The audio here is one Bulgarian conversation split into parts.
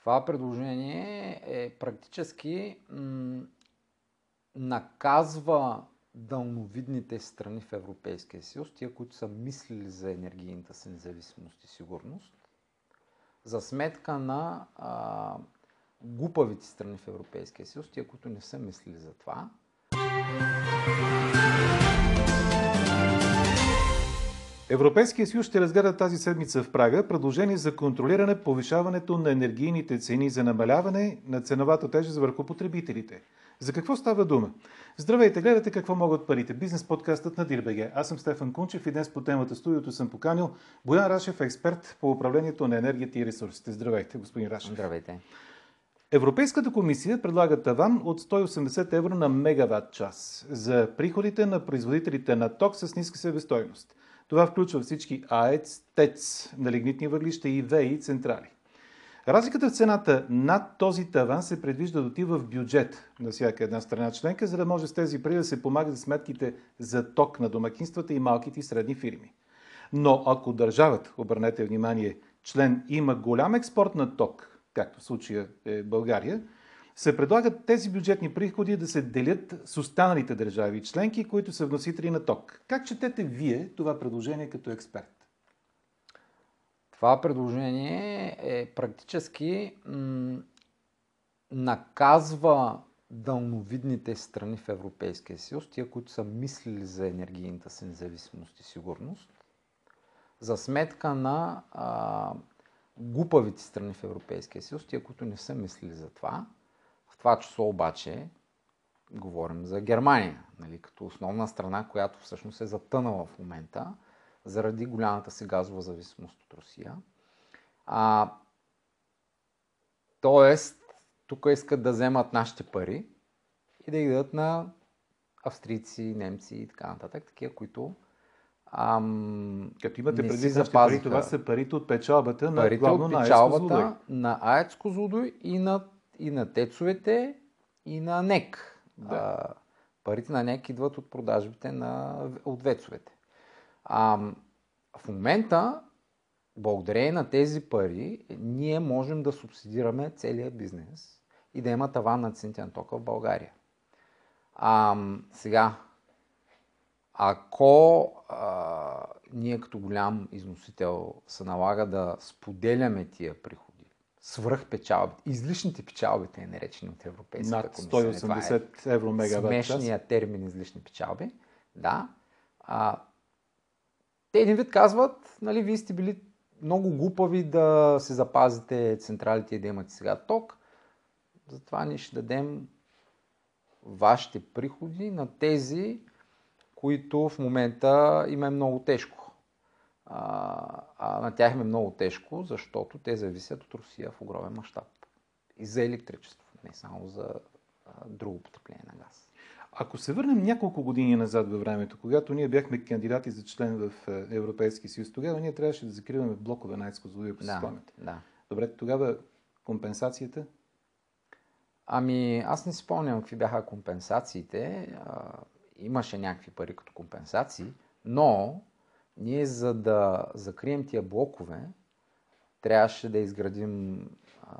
Това предложение е практически м- наказва дълновидните страни в Европейския съюз, тия, които са мислили за енергийната си независимост и сигурност, за сметка на а, глупавите страни в Европейския съюз, тия, които не са мислили за това. Европейския съюз ще разгледа тази седмица в Прага предложение за контролиране повишаването на енергийните цени за намаляване на ценовата тежест върху потребителите. За какво става дума? Здравейте, гледате какво могат парите. Бизнес подкастът на Дирбеге. Аз съм Стефан Кунчев и днес по темата студиото съм поканил Боян Рашев, експерт по управлението на енергията и ресурсите. Здравейте, господин Рашев. Здравейте. Европейската комисия предлага таван от 180 евро на мегаватт час за приходите на производителите на ток с ниска себестойност. Това включва всички АЕЦ, ТЕЦ на лигнитни въглища и ВЕИ централи. Разликата в цената над този таван се предвижда да отива в бюджет на всяка една страна членка, за да може с тези пари да се помагат за сметките за ток на домакинствата и малките и средни фирми. Но ако държавата, обърнете внимание, член има голям експорт на ток, както в случая е България, се предлагат тези бюджетни приходи да се делят с останалите държави и членки, които са вносители на ток. Как четете вие това предложение като експерт? Това предложение е практически м- наказва дълновидните страни в Европейския съюз, тия, които са мислили за енергийната си независимост и сигурност, за сметка на а, глупавите страни в Европейския съюз, тия, които не са мислили за това. Това число обаче говорим за Германия, нали, като основна страна, която всъщност е затънала в момента заради голямата си газова зависимост от Русия. А, тоест, тук искат да вземат нашите пари и да ги дадат на австрийци, немци и така нататък, такива, които ам, Като имате преди за пари, това са парите от печалбата на парите главно от печалбата на АЕЦ Козлодой и на, и на тецовете и на НЕК. Да. А, парите на НЕК идват от продажбите на, от вецовете. А, в момента, благодарение на тези пари, ние можем да субсидираме целият бизнес и да има таван на цените на тока в България. А, сега, ако а, ние като голям износител се налага да споделяме тия приходи, свръх печалбите, излишните печалбите е наречени от Европейската Над 180 е евро мегаватт Смешният термин излишни печалби. Да. А, те един вид казват, нали, вие сте били много глупави да се запазите централите и да имате сега ток, затова ние ще дадем вашите приходи на тези, които в момента им е много тежко. А, а на тях им е много тежко, защото те зависят от Русия в огромен мащаб. И за електричество, не само за а, друго потребление на газ. Ако се върнем няколко години назад във времето, когато ние бяхме кандидати за член в е, Европейски съюз, тогава ние трябваше да закриваме блокове на АЕЦ Козлодуй, ако да. Да. Добре, тогава компенсацията? Ами, аз не спомням какви бяха компенсациите. А, имаше някакви пари като компенсации, но ние за да закрием тия блокове, трябваше да изградим, а,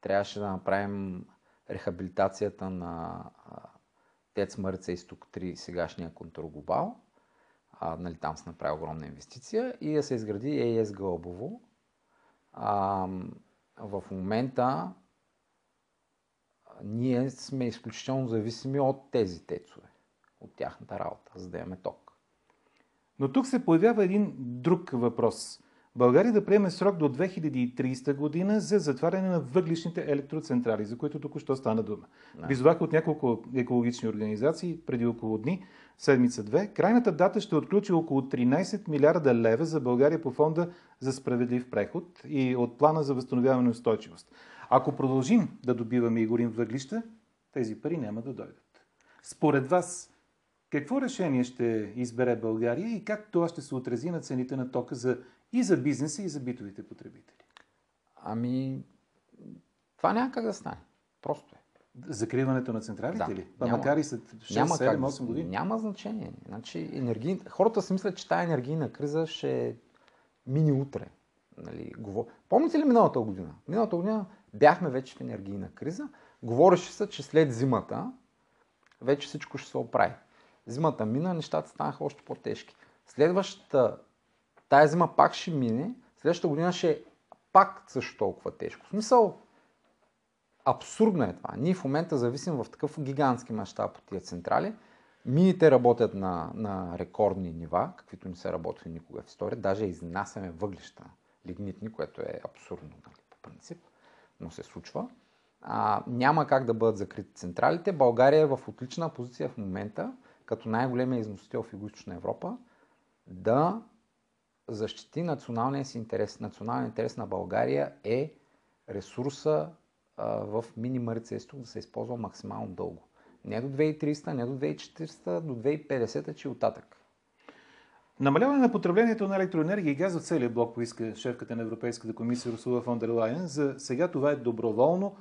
трябваше да направим рехабилитацията на ТЕЦ Марица Изток 3, сегашния Контурглобал. А, нали, там се направи огромна инвестиция и да се изгради ЕС Гълбово. А, в момента ние сме изключително зависими от тези тецове, от тяхната работа, за да имаме ток. Но тук се появява един друг въпрос. България да приеме срок до 2030 година за затваряне на въглишните електроцентрали, за които току-що стана дума. Призоваха от няколко екологични организации преди около дни, седмица-две. Крайната дата ще отключи около 13 милиарда лева за България по фонда за справедлив преход и от плана за възстановяване и устойчивост. Ако продължим да добиваме и горим въглища, тези пари няма да дойдат. Според вас, какво решение ще избере България и как това ще се отрази на цените на тока за и за бизнеса, и за битовите потребители? Ами, това няма как да стане. Просто е. Закриването на централите Да, ли? няма. Макар и след 6, Няма 7, как. 8 години? Няма значение. Значи, енергий... Хората си мислят, че тази енергийна криза ще мини утре. Нали, говор... Помните ли миналата година? Миналата година бяхме вече в енергийна криза. Говореше се, че след зимата вече всичко ще се оправи. Зимата мина, нещата станаха още по-тежки. Следващата, тая зима пак ще мине, следващата година ще е пак също толкова тежко. В смисъл, абсурдно е това. Ние в момента зависим в такъв гигантски мащаб от тия централи. Мините работят на, на рекордни нива, каквито не са работили никога в история. Даже изнасяме въглища лигнитни, което е абсурдно нали, по принцип, но се случва. А, няма как да бъдат закрити централите. България е в отлична позиция в момента, като най-големия износител в Юго-Источна Европа, да защити националния си интерес. Националният интерес на България е ресурса в мини Марица Изток да се използва максимално дълго. Не до 2300, не до 2400, до 2050, че оттатък. Намаляване на потреблението на електроенергия и газ в целия блок поиска шефката на Европейската комисия Русула фон дер Лайен. За сега това е доброволно.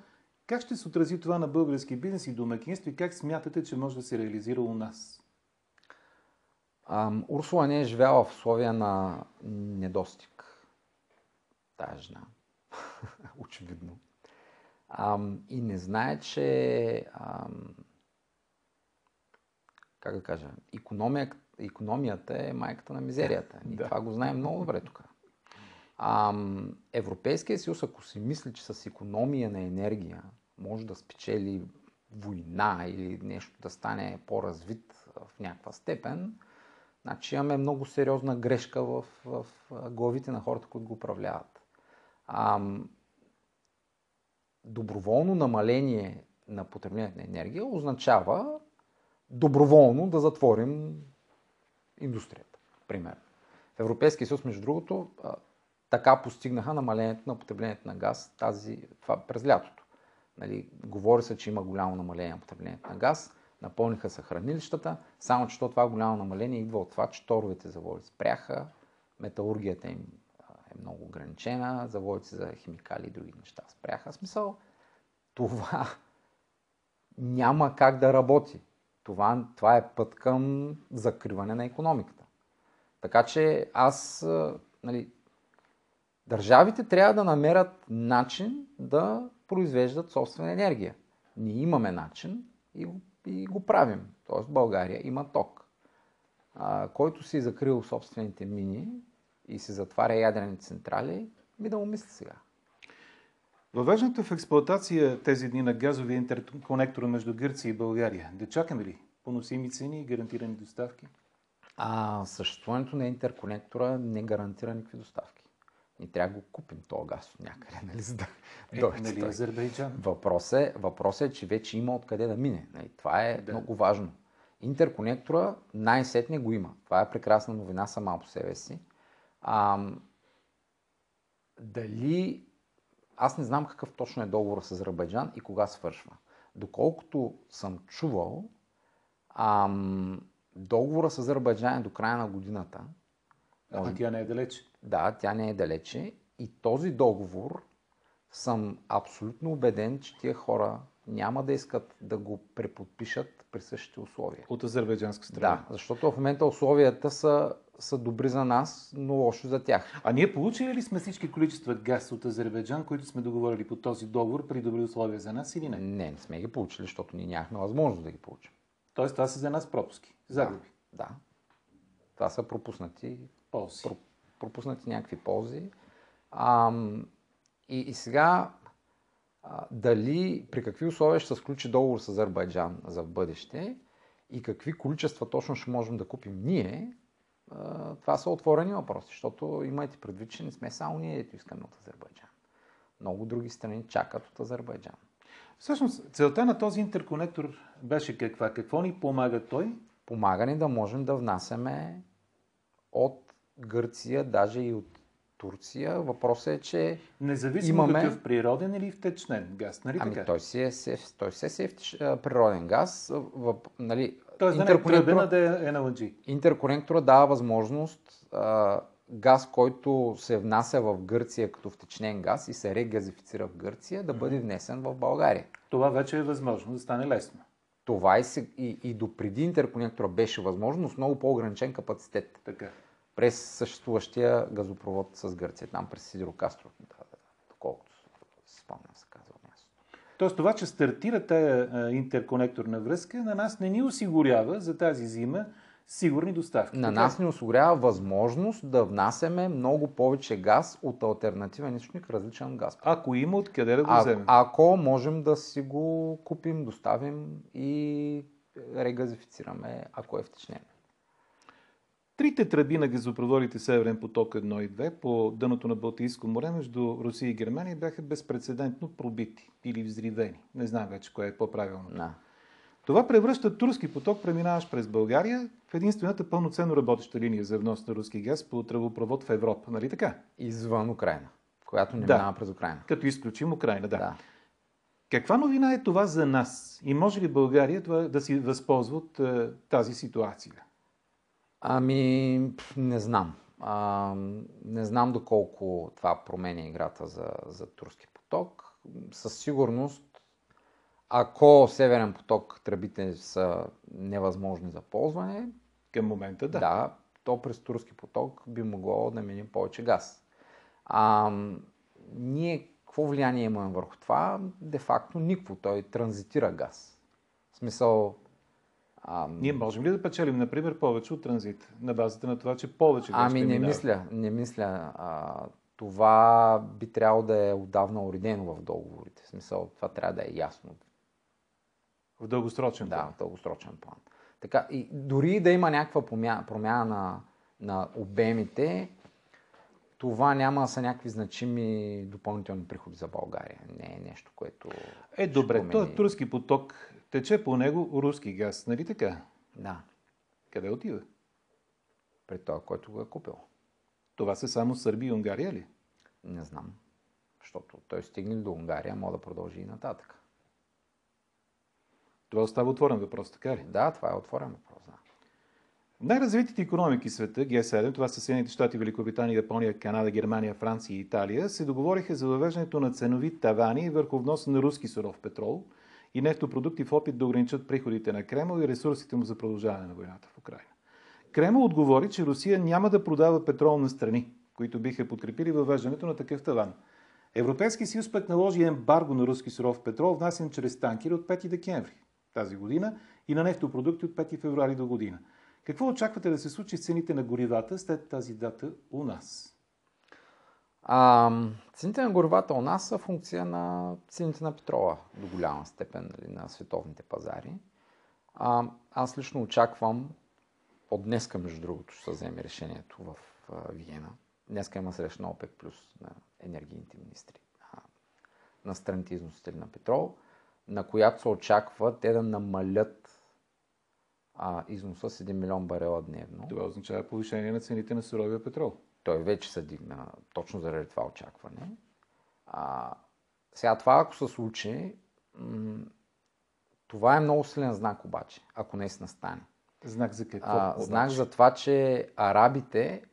Как ще се отрази това на български бизнес и домакинство и как смятате, че може да се реализира у нас? Ам, Урсула не е живяла в условия на недостиг. Тая жена. Очевидно. Ам, и не знае, че ам, как да кажа, економия, економията е майката на мизерията. И да. това го знаем много добре тук. Европейския съюз, ако си мисли, че с економия на енергия може да спечели война или нещо да стане по-развит в някаква степен, значи имаме много сериозна грешка в, в главите на хората, които го управляват. Ам, доброволно намаление на потреблението на енергия означава доброволно да затворим индустрията, примерно. В Европейския съюз, между другото, така постигнаха намалението на потреблението на газ тази, това през лятото. Нали, говори се, че има голямо намаление на потреблението на газ, напълниха се хранилищата, само че това голямо намаление идва от това, че торовете заводи спряха, металургията им е много ограничена, заводите за химикали и други неща спряха. Смисъл, това няма как да работи. Това, това е път към закриване на економиката. Така че аз, нали, държавите трябва да намерят начин да произвеждат собствена енергия. Ние имаме начин и го, и го правим. Тоест България има ток. А, който си е закрил собствените мини и се затваря ядрени централи, ми да му мисли сега. Въвеждането в експлуатация тези дни на газовия интерконектор между Гърция и България, да чакаме ли поносими цени и гарантирани доставки? А съществуването на интерконектора не гарантира никакви доставки. Ни трябва да го купим този газ от някъде, нали, за да е, дойде. Нали Азербайджан? Въпрос е, въпрос е, че вече има откъде да мине. Нали, това е да. много важно. Интерконектора най-сетне го има. Това е прекрасна новина сама по себе си. А, дали аз не знам какъв точно е договор с Азербайджан и кога свършва. Доколкото съм чувал, ам, договора с Азербайджан е до края на годината. А тя не е далече. Да, тя не е далече. И този договор съм абсолютно убеден, че тия хора няма да искат да го преподпишат при същите условия. От азербайджанска страна. Да, защото в момента условията са са добри за нас, но лошо за тях. А ние получили ли сме всички количества газ от Азербайджан, които сме договорили по този договор при добри условия за нас или не? Не, не сме ги получили, защото ние нямахме възможност да ги получим. Тоест това са за нас пропуски, загуби. Да, да. Това са пропуснати ползи. Про, пропуснати някакви ползи. А, и, и сега а, дали, при какви условия ще се сключи договор с Азербайджан за бъдеще и какви количества точно ще можем да купим ние, това са отворени въпроси, защото имайте предвид, че не сме само ние, ето искаме от Азербайджан. Много други страни чакат от Азербайджан. Всъщност, целта на този интерконектор беше каква? Какво ни помага той? Помага ни да можем да внасяме от Гърция, даже и от Турция. Въпросът е, че Независимо имаме... какъв природен или втечнен газ, нали ами, така? той си е, той си е сеф, природен газ. В, нали, Тоест интерконектора, да е LNG. Интерконектора дава възможност а, газ, който се внася в Гърция като втечнен газ и се регазифицира в Гърция, да бъде внесен в България. Това вече е възможно да стане лесно. Това и, и, и до преди интерконектора беше възможно, но с много по-ограничен капацитет. Така. През съществуващия газопровод с Гърция, там през Сидро Кастро, да, да, доколкото си спомням се казва място. Тоест това, че стартира тая интерконекторна връзка, на нас не ни осигурява за тази зима сигурни доставки. На нас ни осигурява възможност да внасяме много повече газ от альтернативен източник, различен газ. Ако има откъде да го а, вземем. Ако можем да си го купим, доставим и регазифицираме, ако е втечнение. Трите тръби на газопроводите Северен поток 1 и 2 по дъното на Балтийско море между Русия и Германия бяха безпредседентно пробити или взривени. Не знам вече кое е по-правилно. Да. Това превръща турски поток, преминаващ през България, в единствената пълноценно работеща линия за внос на руски газ по тръбопровод в Европа. Нали така? Извън Украина, която не да. минава през Украина. Като изключим Украина, да. да. Каква новина е това за нас? И може ли България това да си възползва от е, тази ситуация? Ами, не знам. А, не знам доколко това променя играта за, за турски поток. Със сигурност ако Северен поток тръбите са невъзможни за ползване, към момента да. Да, то през турски поток би могло да минем повече газ. А, ние какво влияние имаме върху това? Де факто никво. Той транзитира газ. В смисъл... А... Ние можем ли да печелим, например, повече от транзит? На базата на това, че повече газ Ами не мисля, не мисля. А, това би трябвало да е отдавна уредено в договорите. В смисъл, това трябва да е ясно в дългосрочен план. Да, в дългосрочен план. Така, и дори да има някаква промяна, промяна на, на обемите, това няма да са някакви значими допълнителни приходи за България. Не е нещо, което. Е, добре, този турски поток тече по него руски газ, нали така? Да. Къде отива? При това, който го е купил. Това са само Сърбия и Унгария ли? Не знам. Защото той стигне до Унгария, може да продължи и нататък. Това остава отворен въпрос, така ли? Да, това е отворен въпрос. Да. Най-развитите економики в света, Г7, това са Съединените щати, Великобритания, Япония, Канада, Германия, Франция и Италия, се договориха за въвеждането на ценови тавани върху внос на руски суров петрол и нефтопродукти в опит да ограничат приходите на Кремъл и ресурсите му за продължаване на войната в Украина. Кремъл отговори, че Русия няма да продава петрол на страни, които биха подкрепили въвеждането на такъв таван. Европейски съюз пък наложи ембарго на руски суров петрол, внасен чрез танкери от 5 декември тази година и на нефтопродукти от 5 февруари до година. Какво очаквате да се случи с цените на горивата след тази дата у нас? А, цените на горивата у нас са функция на цените на петрола до голяма степен нали, на световните пазари. А, аз лично очаквам от днеска, между другото, ще вземе решението в а, Виена. Днеска има среща на ОПЕК плюс на енергийните министри а, на страните износители на петрол на която се очаква те да намалят а, износа с 1 милион барела дневно. Това означава повишение на цените на суровия петрол. Той вече се дигна точно заради това очакване. А, сега това, ако се случи, м- това е много силен знак обаче, ако не се стане. Знак за какво? А, знак за това, че арабите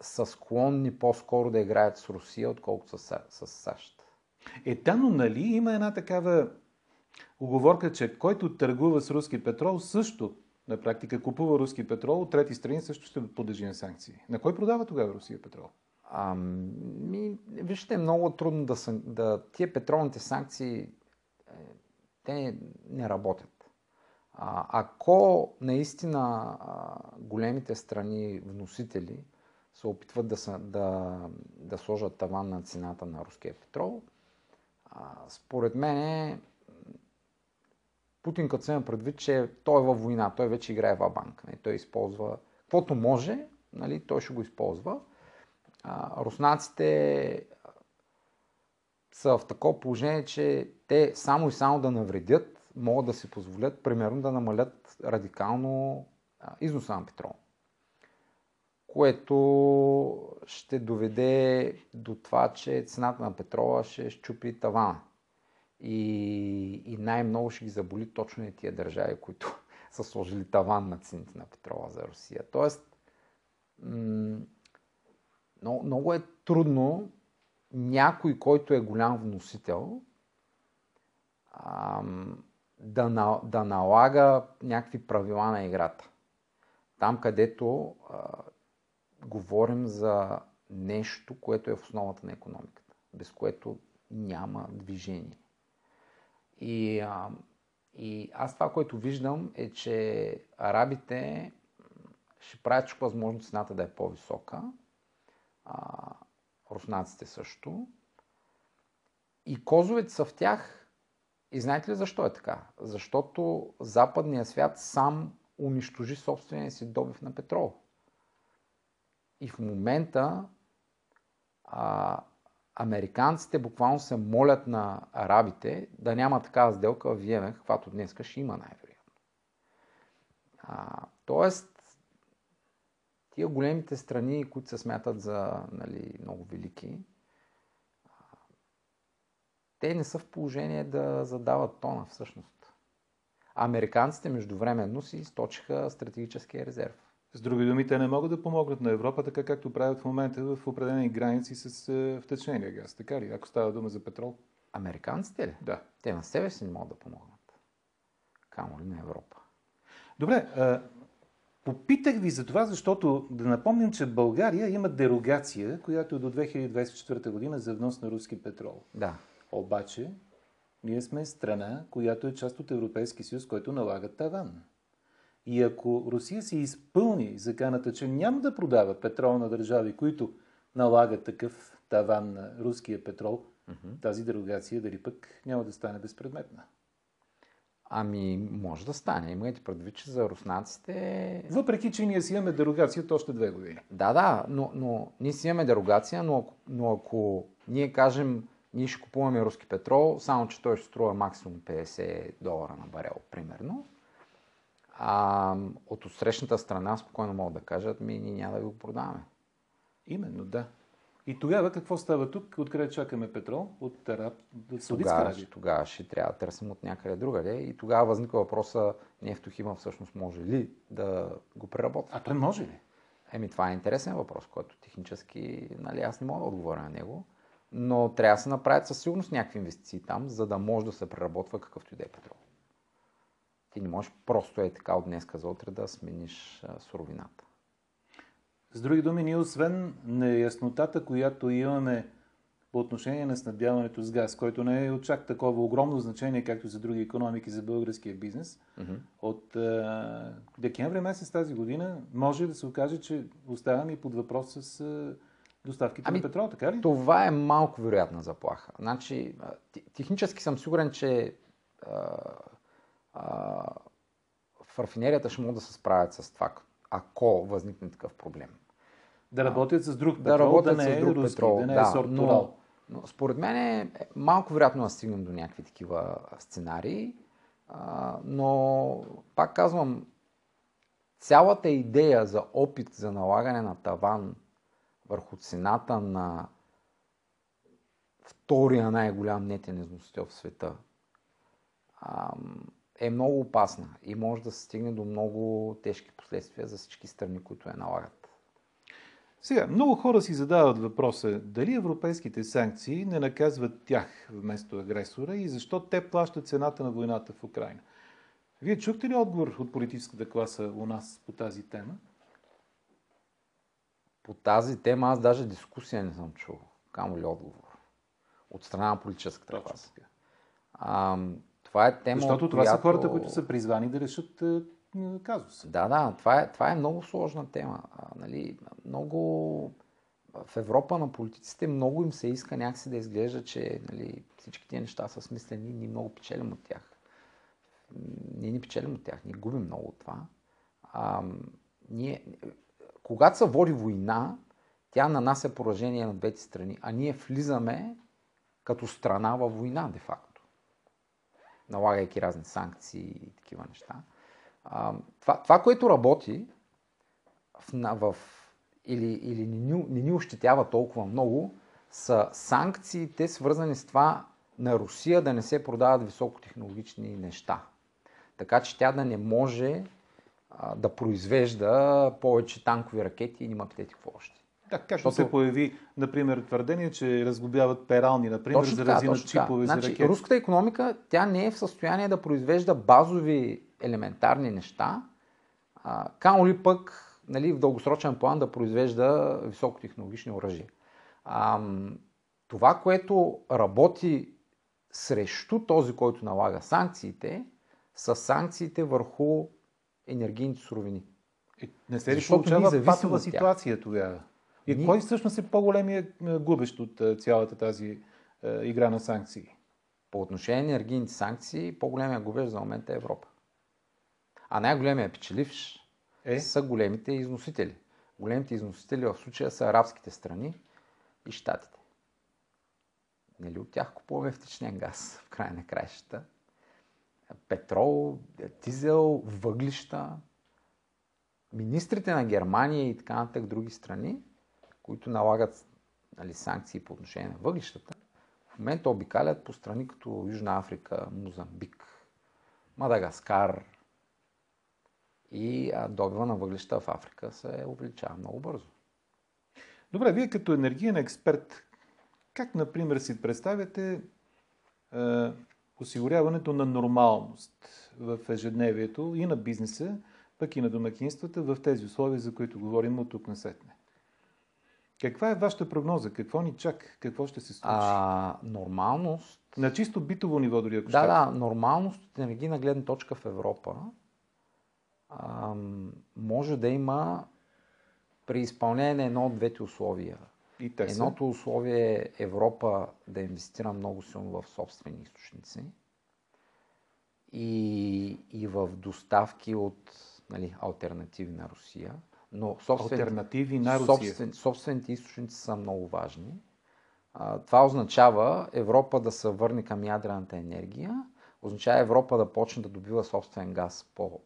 са склонни по-скоро да играят с Русия, отколкото с, с САЩ. Е, да, но нали има една такава оговорка, че който търгува с руски петрол също на практика купува руски петрол, от трети страни също ще подлежи на санкции. На кой продава тогава Русия петрол? Ами, вижте, много трудно да, са, да тия петролните санкции е, те не работят. А, ако наистина а, големите страни вносители се опитват да, са, да, да сложат таван на цената на руския петрол, според мен Путин като се има предвид, че той е във война, той вече играе в банк. Нали? Той използва каквото може, нали? той ще го използва. А, руснаците са в такова положение, че те само и само да навредят, могат да си позволят, примерно, да намалят радикално износа на петрол което ще доведе до това, че цената на петрола ще щупи тавана. И, и най-много ще ги заболи точно и тия държави, които са сложили таван на цените на петрола за Русия. Тоест, м- много, много е трудно някой, който е голям вносител, ам, да, на, да налага някакви правила на играта. Там, където а, говорим за нещо, което е в основата на економиката, без което няма движение. И, а, и аз това, което виждам е, че арабите ще правят всичко възможно цената да е по-висока, а, руснаците също. И козовете са в тях. И знаете ли защо е така? Защото западният свят сам унищожи собствения си добив на петрол. И в момента а, американците буквално се молят на арабите да няма такава сделка в Виемен, каквато днес ще има най-вероятно. Тоест, тия големите страни, които се смятат за нали, много велики, те не са в положение да задават тона всъщност. Американците междувременно си източиха стратегическия резерв. С други думи, те не могат да помогнат на Европа, така както правят в момента в определени граници с е, втечнения газ. Така ли? Ако става дума за петрол? Американците ли? Да. Те на себе си не могат да помогнат. Камо ли на Европа? Добре, а, попитах ви за това, защото да напомним, че България има дерогация, която е до 2024 година за внос на руски петрол. Да. Обаче, ние сме страна, която е част от Европейски съюз, който налага таван. И ако Русия си изпълни заканата, че няма да продава петрол на държави, които налагат такъв таван на руския петрол, mm-hmm. тази дерогация дали пък няма да стане безпредметна? Ами, може да стане. Имайте предвид, че за руснаците... Въпреки, че ние си имаме дерогация още две години. Да, да, но, но ние си имаме дерогация, но, но ако ние кажем, ние ще купуваме руски петрол, само че той ще струва максимум 50 долара на барел, примерно, а, от отсрещната страна спокойно могат да кажат, ми ние няма да го продаваме. Именно, да. И тогава какво става тук? Откъде чакаме петрол? От, Араб... от Саудитска Тогава, тогава ще трябва да търсим от някъде другаде. И тогава възниква въпроса, нефтохима всъщност може ли да го преработи? А той може ли? Еми, това е интересен въпрос, който технически, нали, аз не мога да отговоря на него. Но трябва да се направят със сигурност някакви инвестиции там, за да може да се преработва какъвто и да е петрол. Ти не можеш просто е така от днеска за утре да смениш суровината. С други думи, ние освен неяснотата, която имаме по отношение на снабдяването с газ, който не е от чак такова огромно значение, както за други економики, за българския бизнес, mm-hmm. от е, декември месец тази година може да се окаже, че оставаме и под въпрос с е, доставките ами, на петрол, така ли? Това е малко вероятна заплаха. Значи, технически съм сигурен, че в рафинерията ще могат да се справят с това, ако възникне такъв проблем. Да работят с друг петрол, да, работят да не е друг руски, петрол, да не е да, сорт но, но според мен е малко вероятно да стигнем до някакви такива сценарии, а, но пак казвам, цялата идея за опит за налагане на таван върху цената на втория най-голям нетен износител в света, е много опасна и може да се стигне до много тежки последствия за всички страни, които я налагат. Сега, много хора си задават въпроса дали европейските санкции не наказват тях вместо агресора и защо те плащат цената на войната в Украина. Вие чухте ли отговор от политическата класа у нас по тази тема? По тази тема аз даже дискусия не съм чул. Камо ли отговор? От страна на политическата класа. А, това е тема. Защото това която... са хората, които са призвани да решат е, казус. Да, да, това е, това е много сложна тема. А, нали, много в Европа на политиците много им се иска някакси да изглежда, че нали, всички тия неща са смислени ние много печелим от тях. Ние не печелим от тях, ние губим много от това. А, ние, когато се води война, тя нанася поражение на двете страни, а ние влизаме като страна във война, де факто налагайки разни санкции и такива неща. А, това, това, което работи в, в, или, или не, ни, не ни ощетява толкова много, са санкциите, свързани с това на Русия да не се продават високотехнологични неща. Така че тя да не може а, да произвежда повече танкови ракети и няма къде какво още. Както Защото... се появи, например, твърдение, че разглобяват перални, например, точно за да взимат чипове значи, за ракети. Руската економика, тя не е в състояние да произвежда базови елементарни неща, а, камо ли пък нали, в дългосрочен план да произвежда високотехнологични оръжия. А, това, което работи срещу този, който налага санкциите, са санкциите върху енергийните суровини. Е, не се ли получава патова ситуация тогава? И Ни... кой всъщност е по-големия е, губещ от е, цялата тази е, игра на санкции? По отношение на енергийните санкции, по-големия губещ за момента е Европа. А най-големия печеливш е? са големите износители. Големите износители в случая са арабските страни и щатите. Нали от тях купуваме втечнен газ в края на краищата. Петрол, дизел, въглища. Министрите на Германия и така нататък други страни, които налагат нали, санкции по отношение на въглищата, в момента обикалят по страни като Южна Африка, Мозамбик, Мадагаскар, и добива на въглища в Африка се увеличава много бързо. Добре, вие като енергиен експерт, как, например, си представяте е, осигуряването на нормалност в ежедневието и на бизнеса, пък и на домакинствата в тези условия, за които говорим от тук насетне? Каква е вашата прогноза? Какво ни чака? Какво ще се случи? А, нормалност... На чисто битово ниво дори, ако Да, ще... да, нормалност от енергийна гледна точка в Европа а, може да има при изпълнение на едно от двете условия. И те Едното условие е Европа да инвестира много силно в собствени източници и, и в доставки от нали, альтернативи на Русия. Но собствен, альтернативи на Русия. Собствен, собствените източници са много важни. А, това означава Европа да се върне към ядрената енергия, означава Европа да почне да добива собствен газ по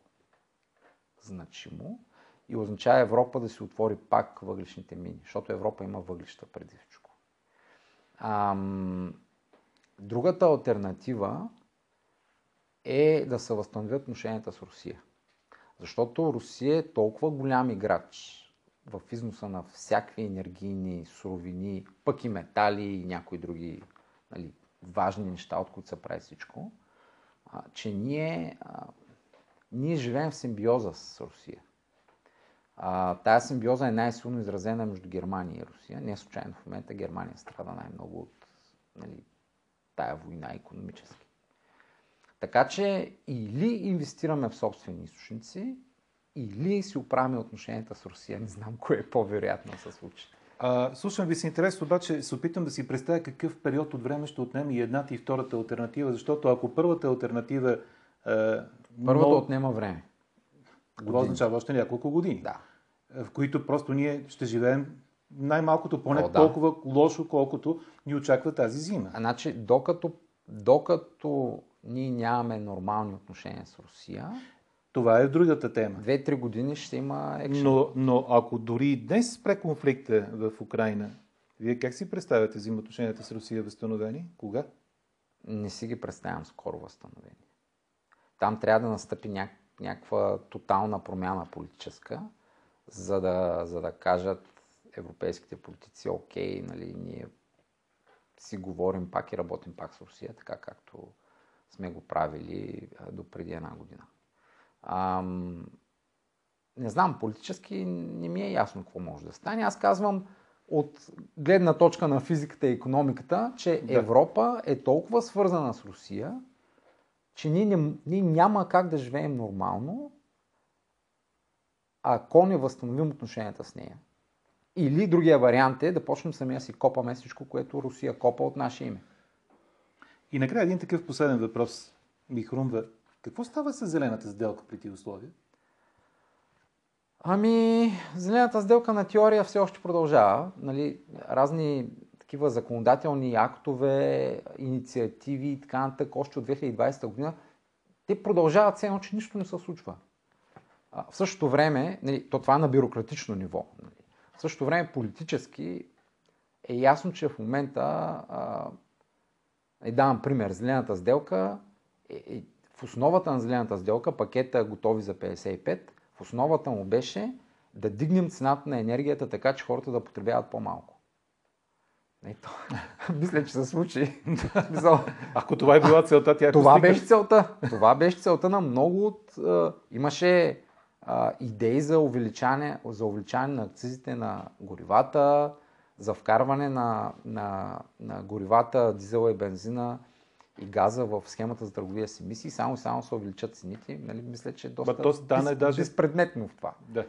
значимо и означава Европа да си отвори пак въглишните мини, защото Европа има въглища преди всичко. Ам, другата альтернатива е да се възстановят отношенията с Русия. Защото Русия е толкова голям играч в износа на всякакви енергийни суровини, пък и метали и някои други нали, важни неща, от които се прави всичко, а, че ние а, ние живеем в симбиоза с Русия. А, тая симбиоза е най-силно изразена между Германия и Русия. Не случайно в момента Германия страда най-много от нали, тая война економически. Така че или инвестираме в собствени източници, или си оправяме отношенията с Русия. Не знам кое е по-вероятно да се случи. А, слушам ви с интерес, обаче се опитам да си представя какъв период от време ще отнеме и едната и втората альтернатива, защото ако първата альтернатива Първото но... отнема време. Това означава още няколко години. Да. В които просто ние ще живеем най-малкото поне О, да. толкова лошо, колкото ни очаква тази зима. А, значи, докато, докато ние нямаме нормални отношения с Русия, това е другата тема. Две-три години ще има екшен. Но, но ако дори днес спре конфликта в Украина, вие как си представяте взаимоотношенията с Русия възстановени? Кога? Не си ги представям скоро възстановени. Там трябва да настъпи ня... някаква тотална промяна политическа, за да, за да кажат европейските политици, окей, нали, ние си говорим пак и работим пак с Русия, така както сме го правили до преди една година. Ам, не знам, политически не ми е ясно какво може да стане. Аз казвам от гледна точка на физиката и економиката, че да. Европа е толкова свързана с Русия, че ние, не, ние няма как да живеем нормално, ако не възстановим отношенията с нея. Или другия вариант е да почнем самия си копаме всичко, което Русия копа от наше име. И накрая един такъв последен въпрос ми хрумва. Какво става с зелената сделка при тези условия? Ами, зелената сделка на теория все още продължава. Нали, разни такива законодателни актове, инициативи и така нататък, още от 2020 година, те продължават все едно, че нищо не се случва. А, в същото време, нали, то това е на бюрократично ниво. Нали, в същото време политически е ясно, че в момента, а, и давам пример, зелената сделка, е, е, в основата на зелената сделка, пакета готови за 55, в основата му беше да дигнем цената на енергията така, че хората да потребяват по-малко. Ето, мисля, че се случи. Ако това е била целта, тя е Това постигна. беше целта. Това беше целта на много от... А, имаше а, идеи за увеличане, за увеличане на акцизите на горивата, за вкарване на, на, на горивата, дизела и бензина и газа в схемата за търговия с емисии, само и само се увеличат цените. Нали, мисля, че е доста Ба, то без, даже... безпредметно в това. Да.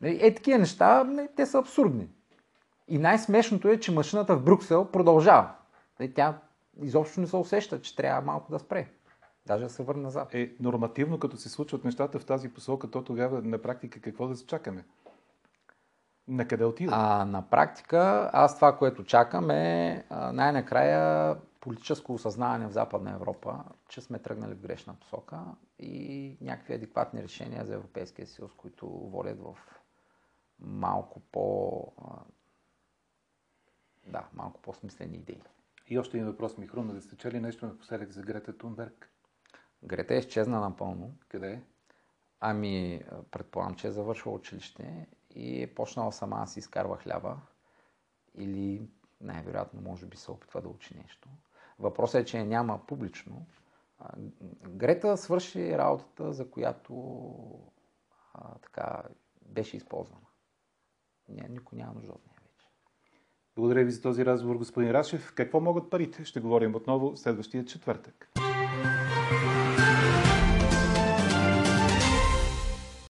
Нали, е, такива неща, нали, те са абсурдни. И най-смешното е, че машината в Брюксел продължава. Нали, тя изобщо не се усеща, че трябва малко да спре. Даже да се върне назад. Е, нормативно, като се случват нещата в тази посока, то тогава на практика какво да се чакаме? На къде отива? А на практика, аз това, което чакам е най-накрая политическо осъзнаване в Западна Европа, че сме тръгнали в грешна посока и някакви адекватни решения за Европейския съюз, които водят в малко по да, малко по-смислени идеи. И още един въпрос ми хрумна. Да сте чели нещо напоследък за Грета Тунберг? Грета е изчезна напълно. Къде е? Ами, предполагам, че е завършила училище и е почнала сама да си изкарва хляба. Или най-вероятно, може би се опитва да учи нещо. Въпросът е, че я няма публично. Грета свърши работата, за която а, така беше използвана. Ня, никой няма нужда от нея вече. Благодаря ви за този разговор, господин Рашев. Какво могат парите? Ще говорим отново следващия четвъртък.